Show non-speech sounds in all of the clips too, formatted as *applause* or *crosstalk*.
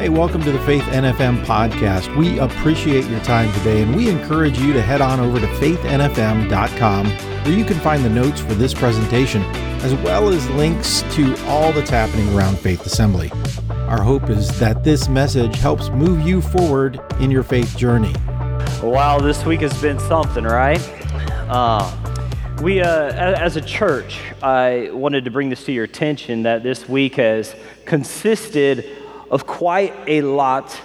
Hey, welcome to the Faith NFM podcast. We appreciate your time today and we encourage you to head on over to faithnfm.com where you can find the notes for this presentation as well as links to all that's happening around Faith Assembly. Our hope is that this message helps move you forward in your faith journey. Wow, this week has been something, right? Uh, we, uh, as a church, I wanted to bring this to your attention that this week has consisted of quite a lot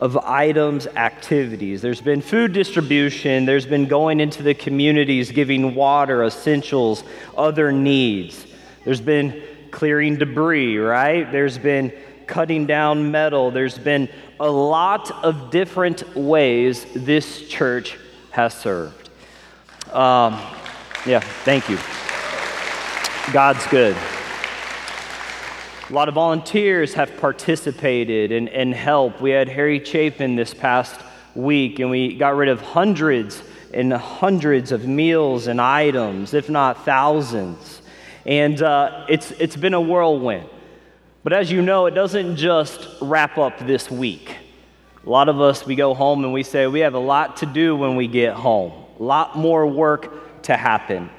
of items, activities. There's been food distribution, there's been going into the communities, giving water, essentials, other needs. There's been clearing debris, right? There's been cutting down metal. There's been a lot of different ways this church has served. Um, yeah, thank you. God's good. A lot of volunteers have participated and, and helped. We had Harry Chapin this past week, and we got rid of hundreds and hundreds of meals and items, if not thousands. And uh, it's, it's been a whirlwind. But as you know, it doesn't just wrap up this week. A lot of us, we go home and we say we have a lot to do when we get home, a lot more work to happen.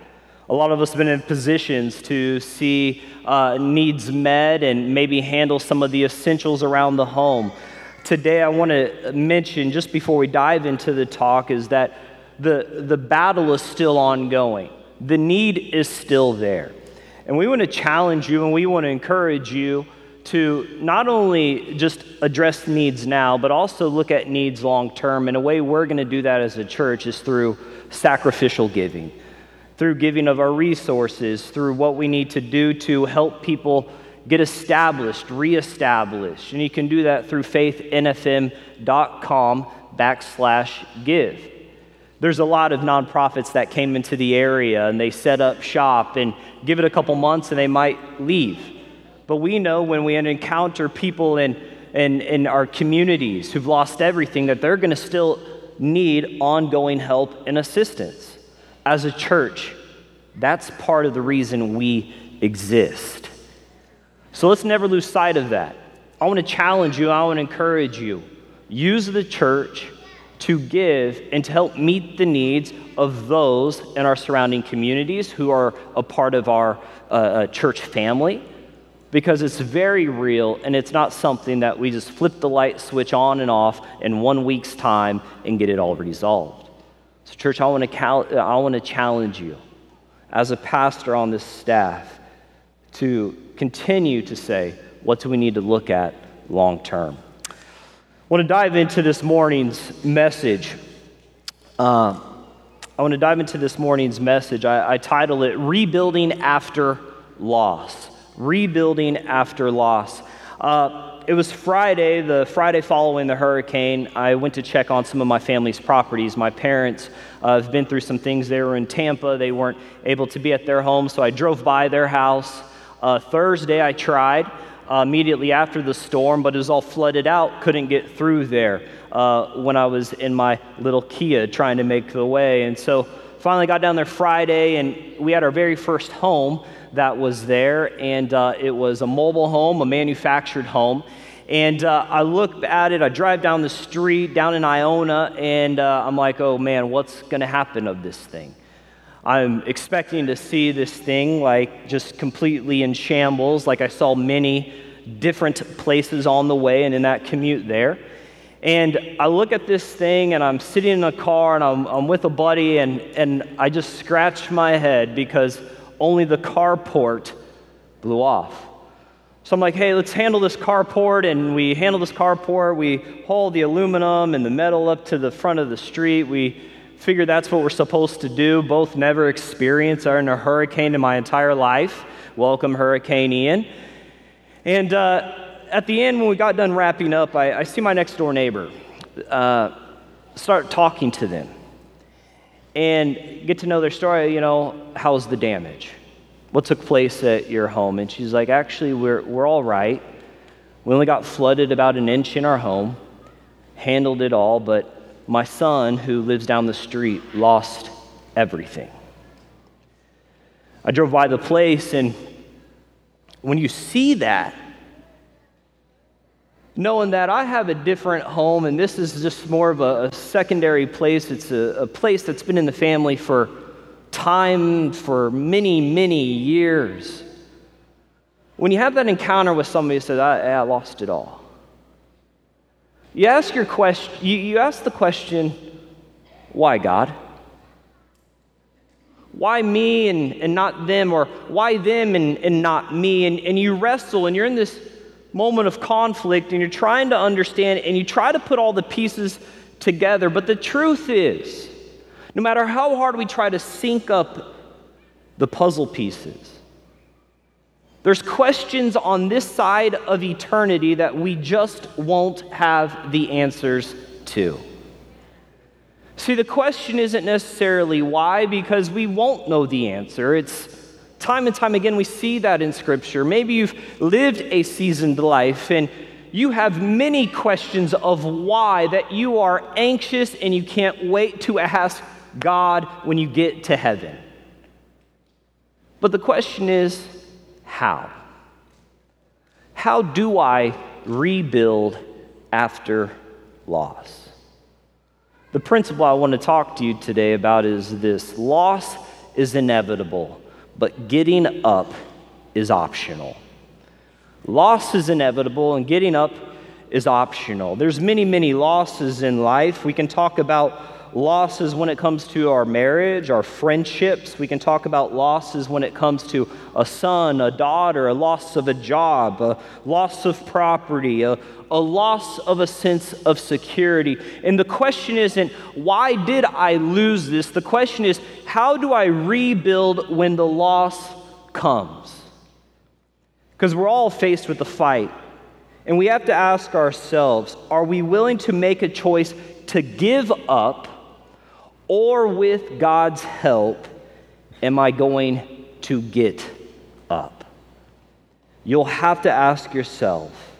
A lot of us have been in positions to see uh, needs met and maybe handle some of the essentials around the home. Today, I want to mention, just before we dive into the talk, is that the, the battle is still ongoing. The need is still there. And we want to challenge you and we want to encourage you to not only just address needs now, but also look at needs long term. And a way we're going to do that as a church is through sacrificial giving through giving of our resources, through what we need to do to help people get established, reestablished. And you can do that through faithnfm.com backslash give. There's a lot of nonprofits that came into the area and they set up shop and give it a couple months and they might leave. But we know when we encounter people in, in, in our communities who've lost everything that they're going to still need ongoing help and assistance as a church, that's part of the reason we exist. So let's never lose sight of that. I want to challenge you, I want to encourage you. Use the church to give and to help meet the needs of those in our surrounding communities who are a part of our uh, uh church family because it's very real and it's not something that we just flip the light switch on and off in one week's time and get it all resolved. So, church, I want to, cal- I want to challenge you as a pastor on this staff to continue to say, what do we need to look at long term? I want to dive into this morning's message. Uh, I want to dive into this morning's message. I, I title it Rebuilding After Loss. Rebuilding After Loss. Uh, it was Friday, the Friday following the hurricane. I went to check on some of my family's properties. My parents uh, have been through some things. They were in Tampa, they weren't able to be at their home, so I drove by their house. Uh, Thursday, I tried uh, immediately after the storm, but it was all flooded out, couldn't get through there uh, when I was in my little Kia trying to make the way. And so finally got down there Friday, and we had our very first home that was there, and uh, it was a mobile home, a manufactured home. And uh, I look at it, I drive down the street down in Iona, and uh, I'm like, oh man, what's going to happen of this thing? I'm expecting to see this thing like just completely in shambles, like I saw many different places on the way and in that commute there. And I look at this thing and I'm sitting in a car and I'm, I'm with a buddy and, and I just scratch my head because only the carport blew off. So I'm like, hey, let's handle this carport. And we handle this carport. We haul the aluminum and the metal up to the front of the street. We figure that's what we're supposed to do. Both never experienced in a hurricane in my entire life. Welcome, Hurricane Ian. And uh, at the end, when we got done wrapping up, I, I see my next door neighbor. Uh, start talking to them and get to know their story. You know, how's the damage? What took place at your home? And she's like, Actually, we're, we're all right. We only got flooded about an inch in our home, handled it all, but my son, who lives down the street, lost everything. I drove by the place, and when you see that, knowing that I have a different home and this is just more of a, a secondary place. It's a, a place that's been in the family for time, for many, many years. When you have that encounter with somebody who says, I, I lost it all, you ask, your question, you, you ask the question, why God? Why me and, and not them? Or why them and, and not me? And, and you wrestle and you're in this moment of conflict and you're trying to understand and you try to put all the pieces together. But the truth is, no matter how hard we try to sync up the puzzle pieces, there's questions on this side of eternity that we just won't have the answers to. See, the question isn't necessarily why, because we won't know the answer. It's time and time again we see that in Scripture. Maybe you've lived a seasoned life and you have many questions of why that you are anxious and you can't wait to ask God when you get to heaven. But the question is, how? How do I rebuild after loss? The principle I want to talk to you today about is this loss is inevitable, but getting up is optional. Loss is inevitable, and getting up is optional. There's many, many losses in life. We can talk about losses when it comes to our marriage, our friendships. We can talk about losses when it comes to a son, a daughter, a loss of a job, a loss of property, a, a loss of a sense of security. And the question isn't, why did I lose this? The question is, how do I rebuild when the loss comes? Because we're all faced with the fight. And we have to ask ourselves are we willing to make a choice to give up or with God's help, am I going to get up? You'll have to ask yourself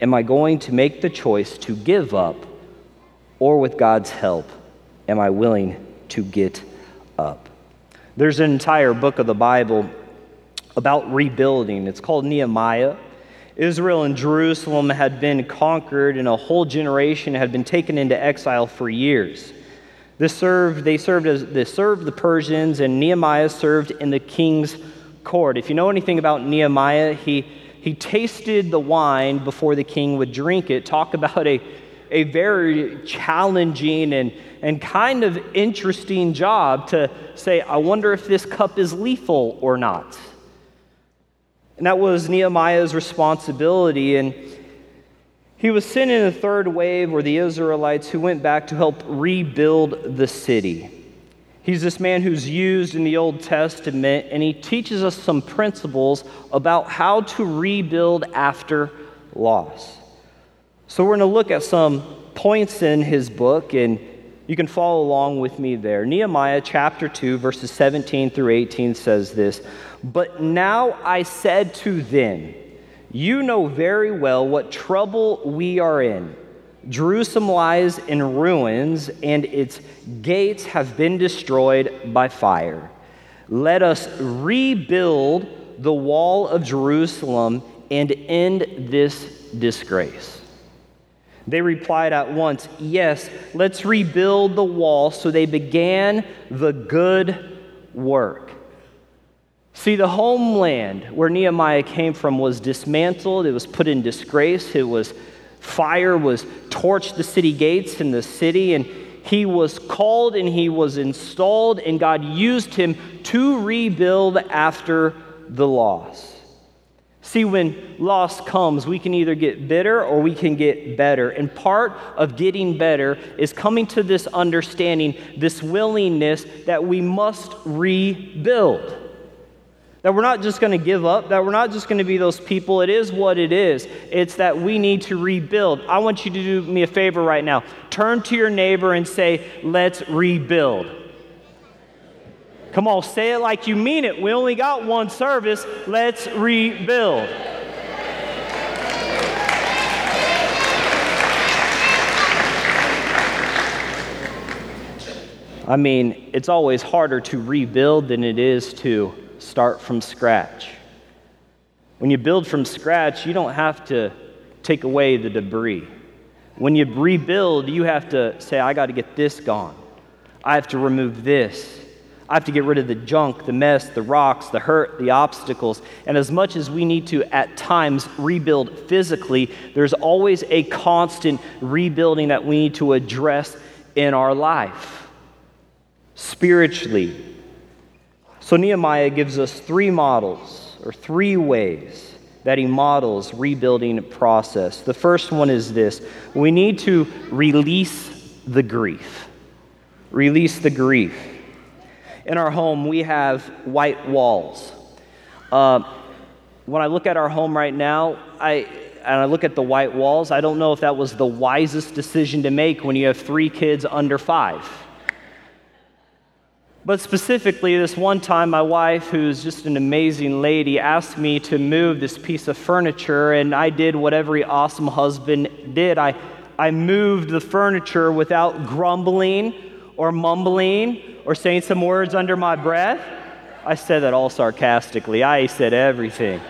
Am I going to make the choice to give up, or with God's help, am I willing to get up? There's an entire book of the Bible about rebuilding. It's called Nehemiah. Israel and Jerusalem had been conquered, and a whole generation had been taken into exile for years. This served, they served as they served the Persians, and Nehemiah served in the king's court. If you know anything about Nehemiah, he, he tasted the wine before the king would drink it. Talk about a, a very challenging and, and kind of interesting job to say, I wonder if this cup is lethal or not. And that was Nehemiah's responsibility. And he was sent in a third wave where the Israelites who went back to help rebuild the city. He's this man who's used in the Old Testament, and he teaches us some principles about how to rebuild after loss. So, we're going to look at some points in his book, and you can follow along with me there. Nehemiah chapter 2, verses 17 through 18 says this But now I said to them, you know very well what trouble we are in. Jerusalem lies in ruins, and its gates have been destroyed by fire. Let us rebuild the wall of Jerusalem and end this disgrace. They replied at once, Yes, let's rebuild the wall. So they began the good work. See, the homeland where Nehemiah came from was dismantled, it was put in disgrace, it was fire was torched the city gates in the city, and he was called and he was installed, and God used him to rebuild after the loss. See, when loss comes, we can either get bitter or we can get better. And part of getting better is coming to this understanding, this willingness that we must rebuild. That we're not just going to give up, that we're not just going to be those people. It is what it is. It's that we need to rebuild. I want you to do me a favor right now. Turn to your neighbor and say, Let's rebuild. Come on, say it like you mean it. We only got one service. Let's rebuild. I mean, it's always harder to rebuild than it is to start from scratch. When you build from scratch, you don't have to take away the debris. When you rebuild, you have to say, I got to get this gone. I have to remove this. I have to get rid of the junk, the mess, the rocks, the hurt, the obstacles. And as much as we need to at times rebuild physically, there's always a constant rebuilding that we need to address in our life spiritually. So Nehemiah gives us three models or three ways that he models rebuilding process. The first one is this. We need to release the grief. Release the grief in our home, we have white walls. Uh, when I look at our home right now, I, and I look at the white walls, I don't know if that was the wisest decision to make when you have three kids under five. But specifically, this one time, my wife, who's just an amazing lady, asked me to move this piece of furniture, and I did what every awesome husband did. I, I moved the furniture without grumbling or mumbling or saying some words under my breath. I said that all sarcastically. I said everything.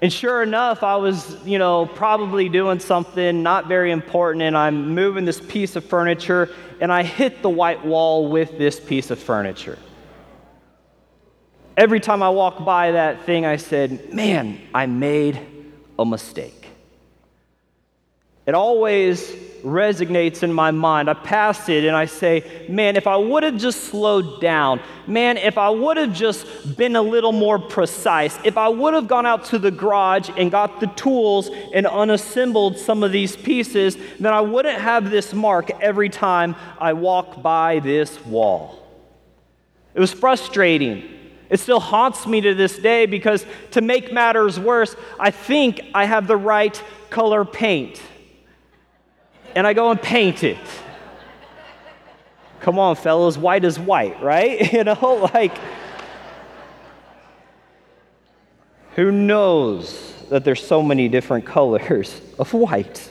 And sure enough, I was, you know, probably doing something not very important, and I'm moving this piece of furniture, and I hit the white wall with this piece of furniture. Every time I walk by that thing, I said, Man, I made a mistake. It always resonates in my mind. I pass it and I say, man, if I would have just slowed down, man, if I would have just been a little more precise, if I would have gone out to the garage and got the tools and unassembled some of these pieces, then I wouldn't have this mark every time I walk by this wall. It was frustrating. It still haunts me to this day because to make matters worse, I think I have the right color paint and I go and paint it. Come on, fellas, white is white, right? *laughs* you know, like, who knows that there's so many different colors *laughs* of white?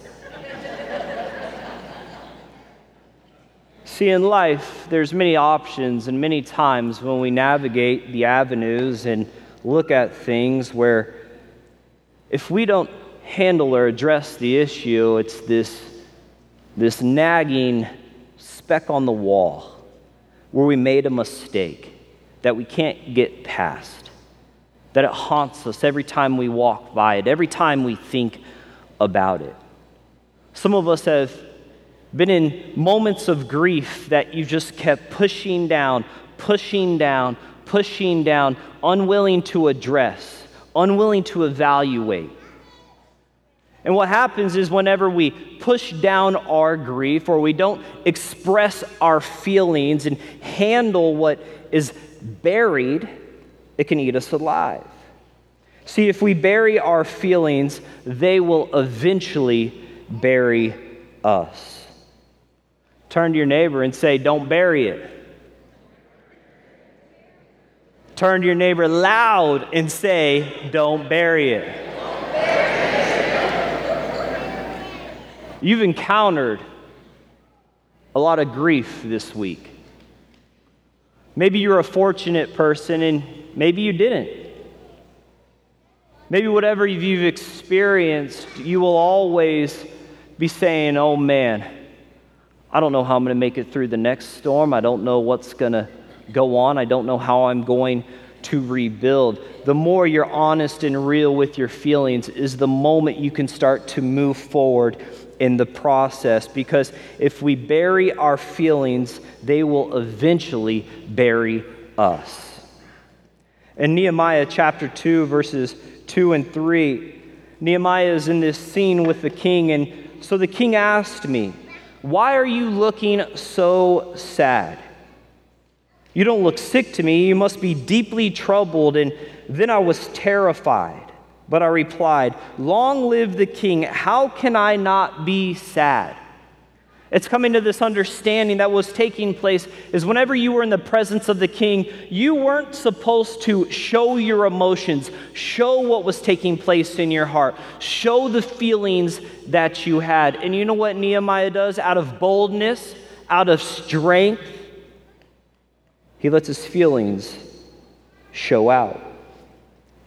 See, in life, there's many options, and many times when we navigate the avenues and look at things where if we don't handle or address the issue, it's this this nagging speck on the wall where we made a mistake that we can't get past, that it haunts us every time we walk by it, every time we think about it. Some of us have been in moments of grief that you just kept pushing down, pushing down, pushing down, unwilling to address, unwilling to evaluate. And what happens is whenever we push down our grief or we don't express our feelings and handle what is buried, it can eat us alive. See, if we bury our feelings, they will eventually bury us. Turn to your neighbor and say, Don't bury it. Turn to your neighbor loud and say, Don't bury it. You've encountered a lot of grief this week. Maybe you're a fortunate person and maybe you didn't. Maybe whatever you've experienced, you will always be saying, oh man, I don't know how I'm going to make it through the next storm. I don't know what's going to go on. I don't know how I'm going to rebuild. The more you're honest and real with your feelings, is the moment you can start to move forward in the process because if we bury our feelings, they will eventually bury us. In Nehemiah chapter 2, verses 2 and 3, Nehemiah is in this scene with the king, and so the king asked me, Why are you looking so sad? You don't look sick to me. You must be deeply troubled. And then I was terrified. But I replied, Long live the king. How can I not be sad? It's coming to this understanding that was taking place is whenever you were in the presence of the king, you weren't supposed to show your emotions, show what was taking place in your heart, show the feelings that you had. And you know what Nehemiah does? Out of boldness, out of strength, he lets his feelings show out.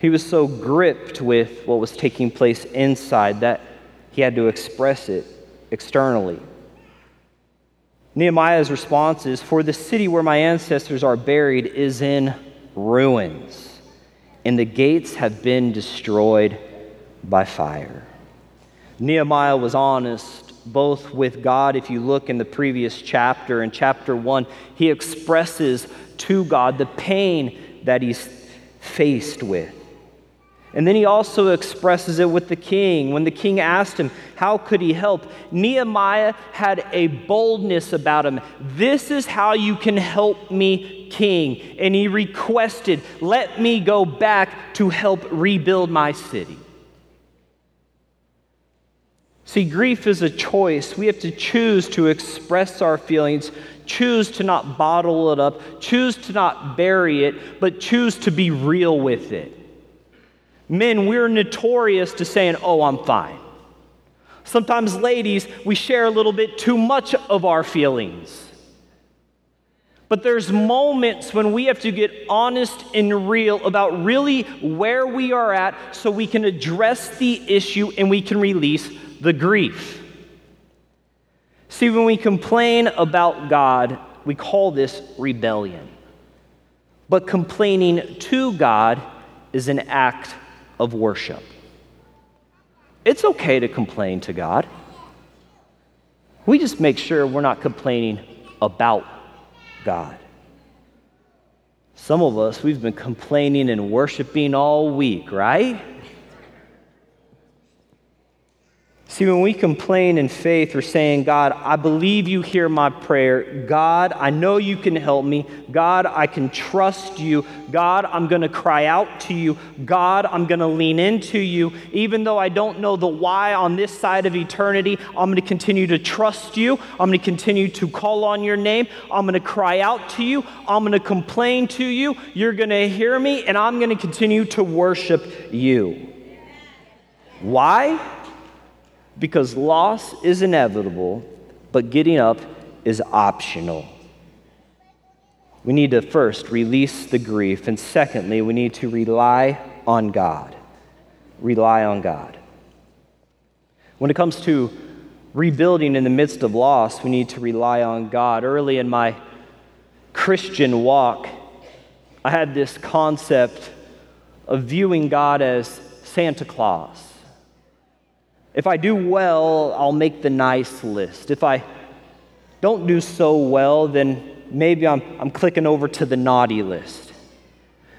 He was so gripped with what was taking place inside that he had to express it externally. Nehemiah's response is For the city where my ancestors are buried is in ruins, and the gates have been destroyed by fire. Nehemiah was honest both with God. If you look in the previous chapter, in chapter one, he expresses to God the pain that he's faced with. And then he also expresses it with the king. When the king asked him, How could he help? Nehemiah had a boldness about him. This is how you can help me, king. And he requested, Let me go back to help rebuild my city. See, grief is a choice. We have to choose to express our feelings, choose to not bottle it up, choose to not bury it, but choose to be real with it. Men, we're notorious to saying, oh, I'm fine. Sometimes, ladies, we share a little bit too much of our feelings. But there's moments when we have to get honest and real about really where we are at so we can address the issue and we can release the grief. See, when we complain about God, we call this rebellion. But complaining to God is an act of worship. It's okay to complain to God. We just make sure we're not complaining about God. Some of us, we've been complaining and worshiping all week, right? See, when we complain in faith, we're saying, God, I believe you hear my prayer. God, I know you can help me. God, I can trust you. God, I'm going to cry out to you. God, I'm going to lean into you. Even though I don't know the why on this side of eternity, I'm going to continue to trust you. I'm going to continue to call on your name. I'm going to cry out to you. I'm going to complain to you. You're going to hear me, and I'm going to continue to worship you. Why? Because loss is inevitable, but getting up is optional. We need to first release the grief, and secondly, we need to rely on God. Rely on God. When it comes to rebuilding in the midst of loss, we need to rely on God. Early in my Christian walk, I had this concept of viewing God as Santa Claus. If I do well, I'll make the nice list. If I don't do so well, then maybe I'm, I'm clicking over to the naughty list.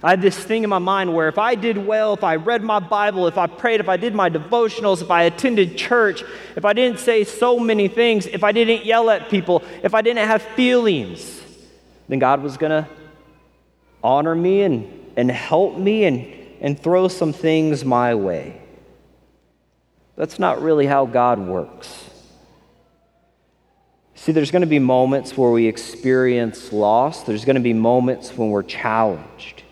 I had this thing in my mind where if I did well, if I read my Bible, if I prayed, if I did my devotionals, if I attended church, if I didn't say so many things, if I didn't yell at people, if I didn't have feelings, then God was going to honor me and, and help me and, and throw some things my way. That's not really how God works. See, there's going to be moments where we experience loss, there's going to be moments when we're challenged.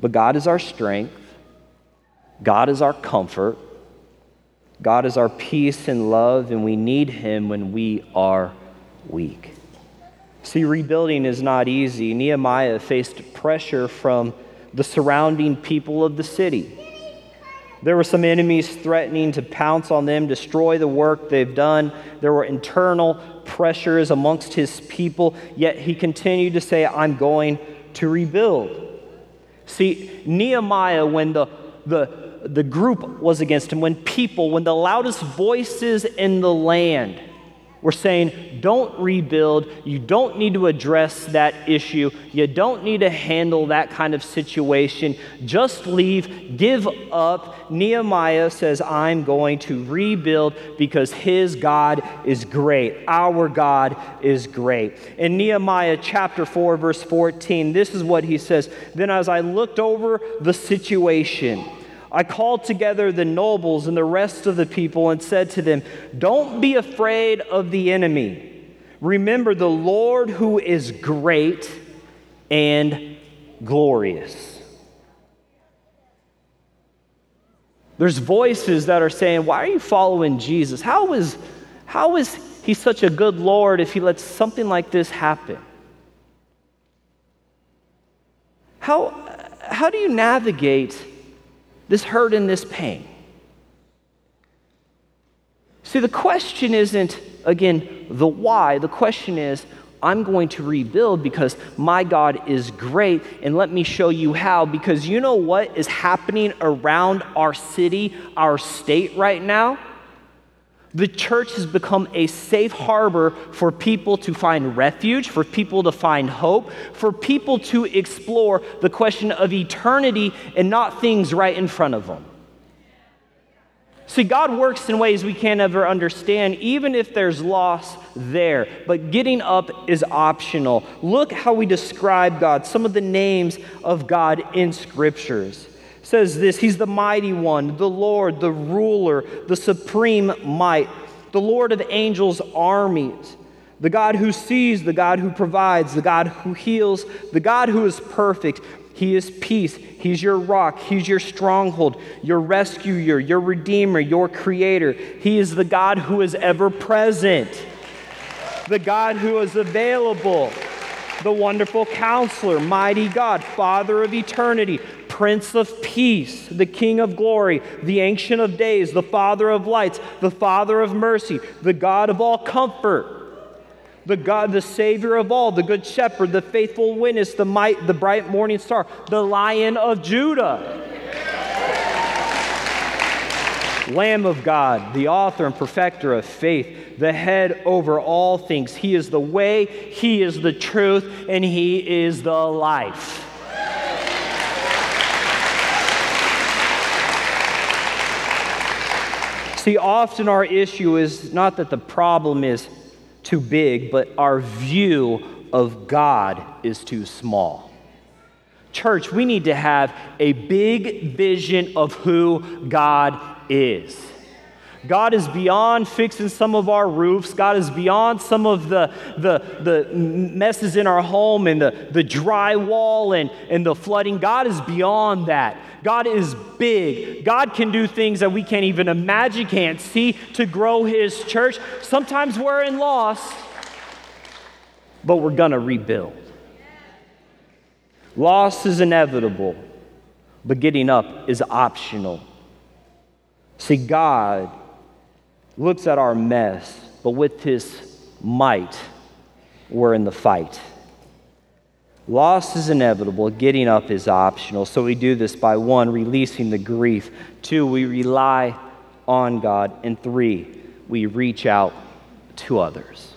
But God is our strength, God is our comfort, God is our peace and love, and we need Him when we are weak. See, rebuilding is not easy. Nehemiah faced pressure from the surrounding people of the city. There were some enemies threatening to pounce on them, destroy the work they've done. There were internal pressures amongst his people, yet he continued to say, I'm going to rebuild. See, Nehemiah, when the, the, the group was against him, when people, when the loudest voices in the land, we're saying, don't rebuild. You don't need to address that issue. You don't need to handle that kind of situation. Just leave, give up. Nehemiah says, I'm going to rebuild because his God is great. Our God is great. In Nehemiah chapter 4, verse 14, this is what he says Then as I looked over the situation, I called together the nobles and the rest of the people and said to them, Don't be afraid of the enemy. Remember the Lord who is great and glorious. There's voices that are saying, Why are you following Jesus? How is, how is he such a good Lord if he lets something like this happen? How, how do you navigate this hurt and this pain? See, the question isn't, again, the why. The question is, I'm going to rebuild because my God is great, and let me show you how. Because you know what is happening around our city, our state right now? The church has become a safe harbor for people to find refuge, for people to find hope, for people to explore the question of eternity and not things right in front of them. See, God works in ways we can't ever understand, even if there's loss there. But getting up is optional. Look how we describe God, some of the names of God in scriptures. Says this He's the mighty one, the Lord, the ruler, the supreme might, the Lord of angels' armies, the God who sees, the God who provides, the God who heals, the God who is perfect. He is peace. He's your rock. He's your stronghold, your rescuer, your redeemer, your creator. He is the God who is ever present, the God who is available, the wonderful counselor, mighty God, Father of eternity, Prince of Peace, the King of glory, the Ancient of Days, the Father of lights, the Father of mercy, the God of all comfort the God, the Savior of all, the Good Shepherd, the faithful witness, the might, the bright morning star, the Lion of Judah. Lamb of God, the author and perfecter of faith, the head over all things. He is the way, He is the truth, and He is the life. See, often our issue is not that the problem is too big, but our view of God is too small. Church, we need to have a big vision of who God is. God is beyond fixing some of our roofs. God is beyond some of the, the, the messes in our home and the, the drywall and, and the flooding. God is beyond that. God is big. God can do things that we can't even imagine, can't see to grow His church. Sometimes we're in loss, but we're going to rebuild. Loss is inevitable, but getting up is optional. See, God looks at our mess, but with His might, we're in the fight. Loss is inevitable, getting up is optional. So we do this by one, releasing the grief. Two, we rely on God. And three, we reach out to others.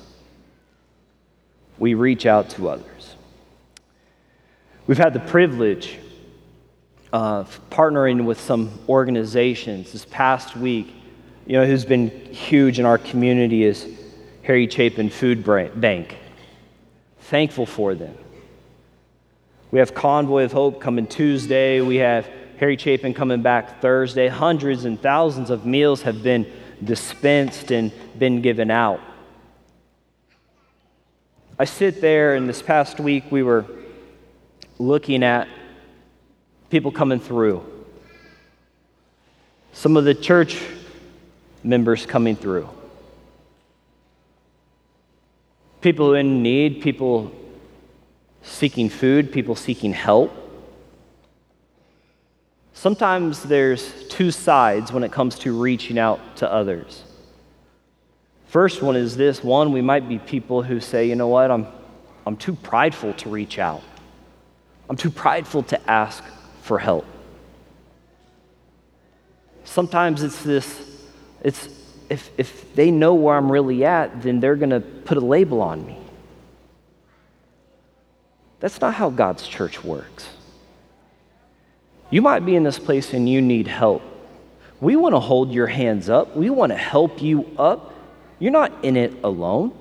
We reach out to others. We've had the privilege of partnering with some organizations this past week. You know, who's been huge in our community is Harry Chapin Food Bank. Thankful for them. We have Convoy of Hope coming Tuesday. We have Harry Chapin coming back Thursday. Hundreds and thousands of meals have been dispensed and been given out. I sit there, and this past week we were looking at people coming through. Some of the church members coming through. People in need, people seeking food, people seeking help. Sometimes there's two sides when it comes to reaching out to others. First one is this one, we might be people who say, you know what, I'm, I'm too prideful to reach out, I'm too prideful to ask for help. Sometimes it's this, it's if, if they know where I'm really at, then they're going to put a label on me. That's not how God's church works. You might be in this place and you need help. We want to hold your hands up, we want to help you up. You're not in it alone.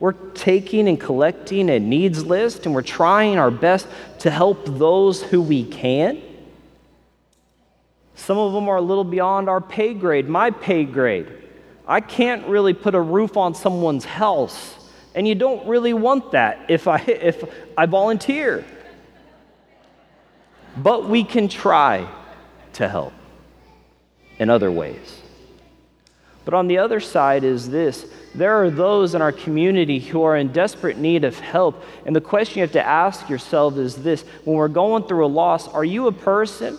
We're taking and collecting a needs list and we're trying our best to help those who we can. Some of them are a little beyond our pay grade, my pay grade. I can't really put a roof on someone's house and you don't really want that if I, *laughs* if I volunteer. But we can try to help in other ways. But on the other side is this there are those in our community who are in desperate need of help. And the question you have to ask yourself is this when we're going through a loss, are you a person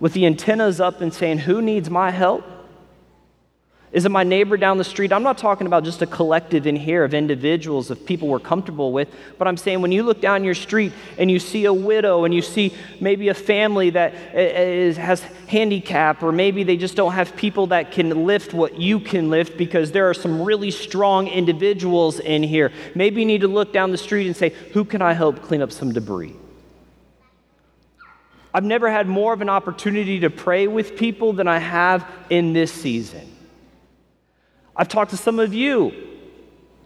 with the antennas up and saying, Who needs my help? Is it my neighbor down the street? I'm not talking about just a collective in here of individuals, of people we're comfortable with, but I'm saying when you look down your street and you see a widow and you see maybe a family that is, has handicap, or maybe they just don't have people that can lift what you can lift because there are some really strong individuals in here. Maybe you need to look down the street and say, Who can I help clean up some debris? I've never had more of an opportunity to pray with people than I have in this season. I've talked to some of you.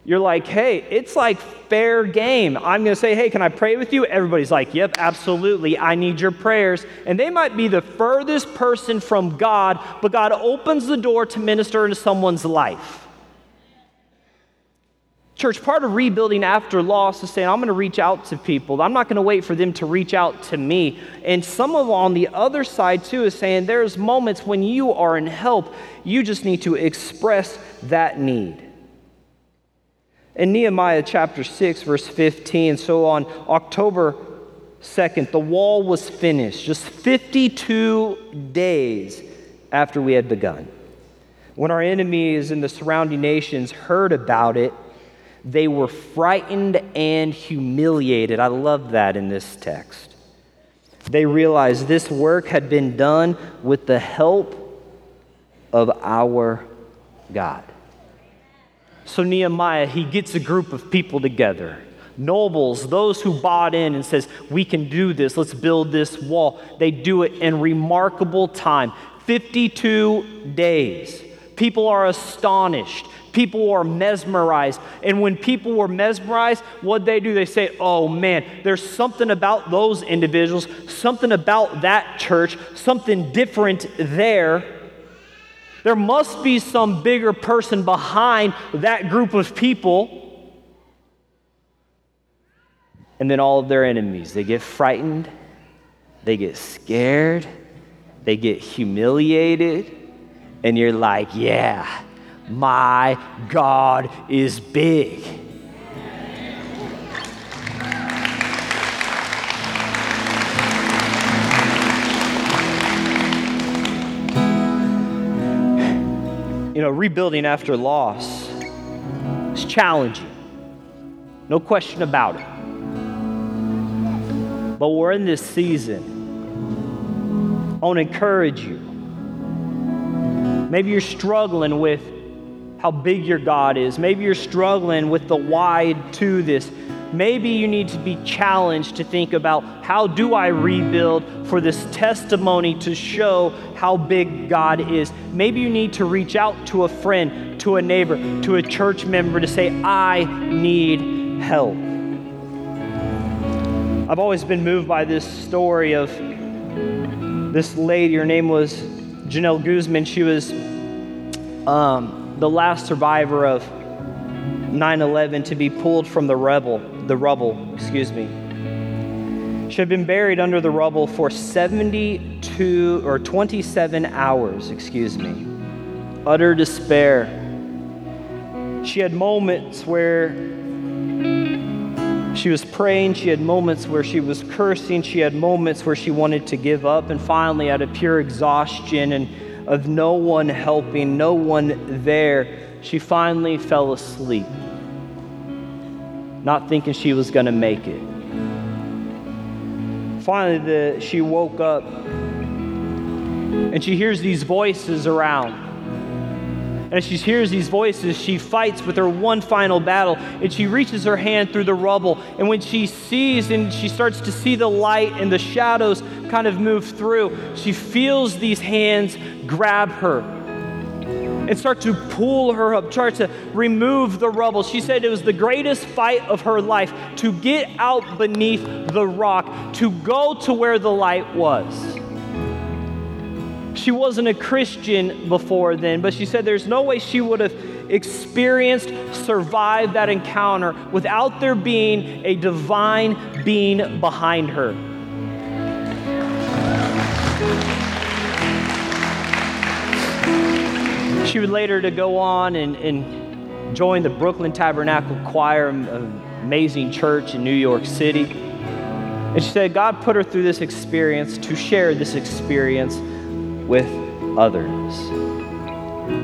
You're like, hey, it's like fair game. I'm going to say, hey, can I pray with you? Everybody's like, yep, absolutely. I need your prayers. And they might be the furthest person from God, but God opens the door to minister into someone's life. Church, part of rebuilding after loss is saying, I'm going to reach out to people. I'm not going to wait for them to reach out to me. And some of on the other side, too, is saying there's moments when you are in help, you just need to express that need. In Nehemiah chapter 6, verse 15, so on October 2nd, the wall was finished, just 52 days after we had begun. When our enemies and the surrounding nations heard about it, they were frightened and humiliated. I love that in this text. They realized this work had been done with the help of our God. So Nehemiah, he gets a group of people together. Nobles, those who bought in and says, "We can do this. Let's build this wall." They do it in remarkable time. 52 days. People are astonished. People are mesmerized. And when people were mesmerized, what they do, they say, oh man, there's something about those individuals, something about that church, something different there. There must be some bigger person behind that group of people. And then all of their enemies, they get frightened, they get scared, they get humiliated, and you're like, yeah my God is big. You know, rebuilding after loss is challenging. No question about it. But we're in this season. I want to encourage you. Maybe you're struggling with how big your God is. Maybe you're struggling with the wide to this. Maybe you need to be challenged to think about how do I rebuild for this testimony to show how big God is. Maybe you need to reach out to a friend, to a neighbor, to a church member to say, I need help. I've always been moved by this story of this lady. Her name was Genelle Guzman. She was um, the last survivor of 9/11 to be pulled from the rebel, the rubble, excuse me. She had been buried under the rubble for 72 or 27 hours, excuse me. Utter despair. She had moments where she was praying, she had moments where she was cursing, she had moments where she wanted to give up, and finally, out of pure exhaustion and of no one helping, no one there, she finally fell asleep, not thinking she was going to make it. Finally, the, she woke up and she hears these voices around. And as she hears these voices, she fights with her one final battle and she reaches her hand through the rubble. And when she sees and she starts to see the light and the shadows kind of move through, she feels these hands grab her and start to pull her up, start to remove the rubble. She said it was the greatest fight of her life to get out beneath the rock, to go to where the light was. She wasn't a Christian before then, but she said there's no way she would have experienced, survived that encounter without there being a divine being behind her. She would later to go on and, and join the Brooklyn Tabernacle Choir, an amazing church in New York City. And she said God put her through this experience to share this experience with others.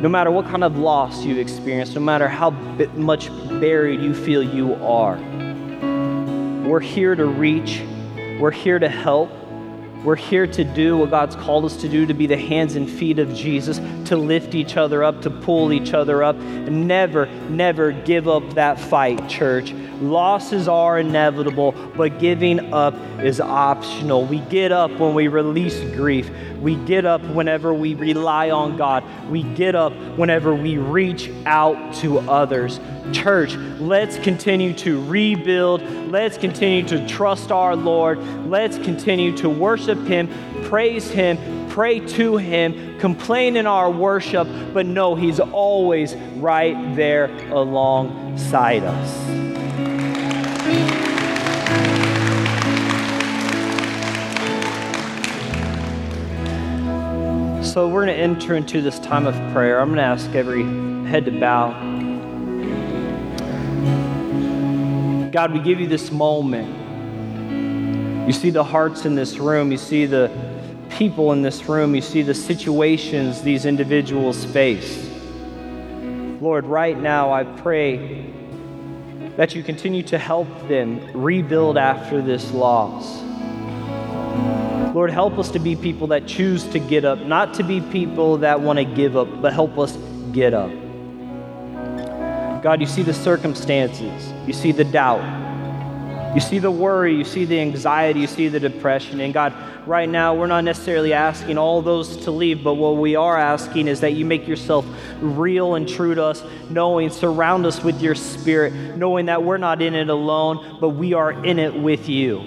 No matter what kind of loss you experience, no matter how much buried you feel you are, we're here to reach, we're here to help, we're here to do what God's called us to do, to be the hands and feet of Jesus, to lift each other up, to pull each other up. Never, never give up that fight, church. Losses are inevitable, but giving up is optional. We get up when we release grief. We get up whenever we rely on God. We get up whenever we reach out to others. Church, let's continue to rebuild. Let's continue to trust our Lord. Let's continue to worship Him, praise Him, pray to Him, complain in our worship, but no, He's always right there alongside us. So, we're going to enter into this time of prayer. I'm going to ask every head to bow. God, we give you this moment. You see the hearts in this room, you see the people in this room, you see the situations these individuals face. Lord, right now I pray that you continue to help them rebuild after this loss. Lord, help us to be people that choose to get up, not to be people that want to give up, but help us get up. God, you see the circumstances, you see the doubt, you see the worry, you see the anxiety, you see the depression. And God, right now, we're not necessarily asking all those to leave, but what we are asking is that you make yourself real and true to us, knowing, surround us with your spirit, knowing that we're not in it alone, but we are in it with you.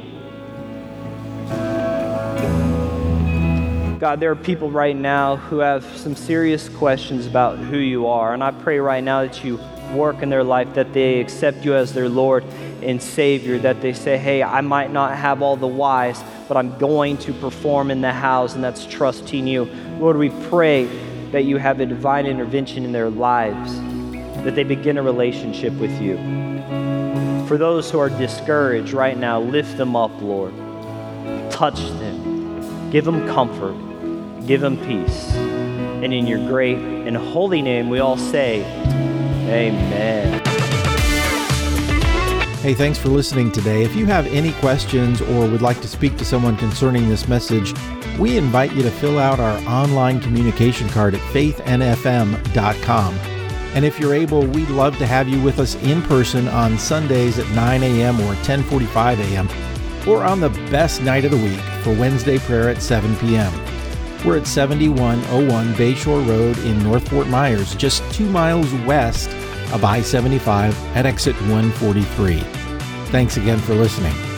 God, there are people right now who have some serious questions about who you are. And I pray right now that you work in their life, that they accept you as their Lord and Savior, that they say, hey, I might not have all the whys, but I'm going to perform in the house, and that's trusting you. Lord, we pray that you have a divine intervention in their lives, that they begin a relationship with you. For those who are discouraged right now, lift them up, Lord. Touch them, give them comfort, give them peace. And in your great and holy name, we all say, Amen. Hey, thanks for listening today. If you have any questions or would like to speak to someone concerning this message, we invite you to fill out our online communication card at faithnfm.com. And if you're able, we'd love to have you with us in person on Sundays at 9 a.m. or 10:45 a.m. or on the best night of the week for Wednesday prayer at 7 p.m. We're at 7101 Bayshore Road in North Fort Myers, just two miles west of I 75 at exit 143. Thanks again for listening.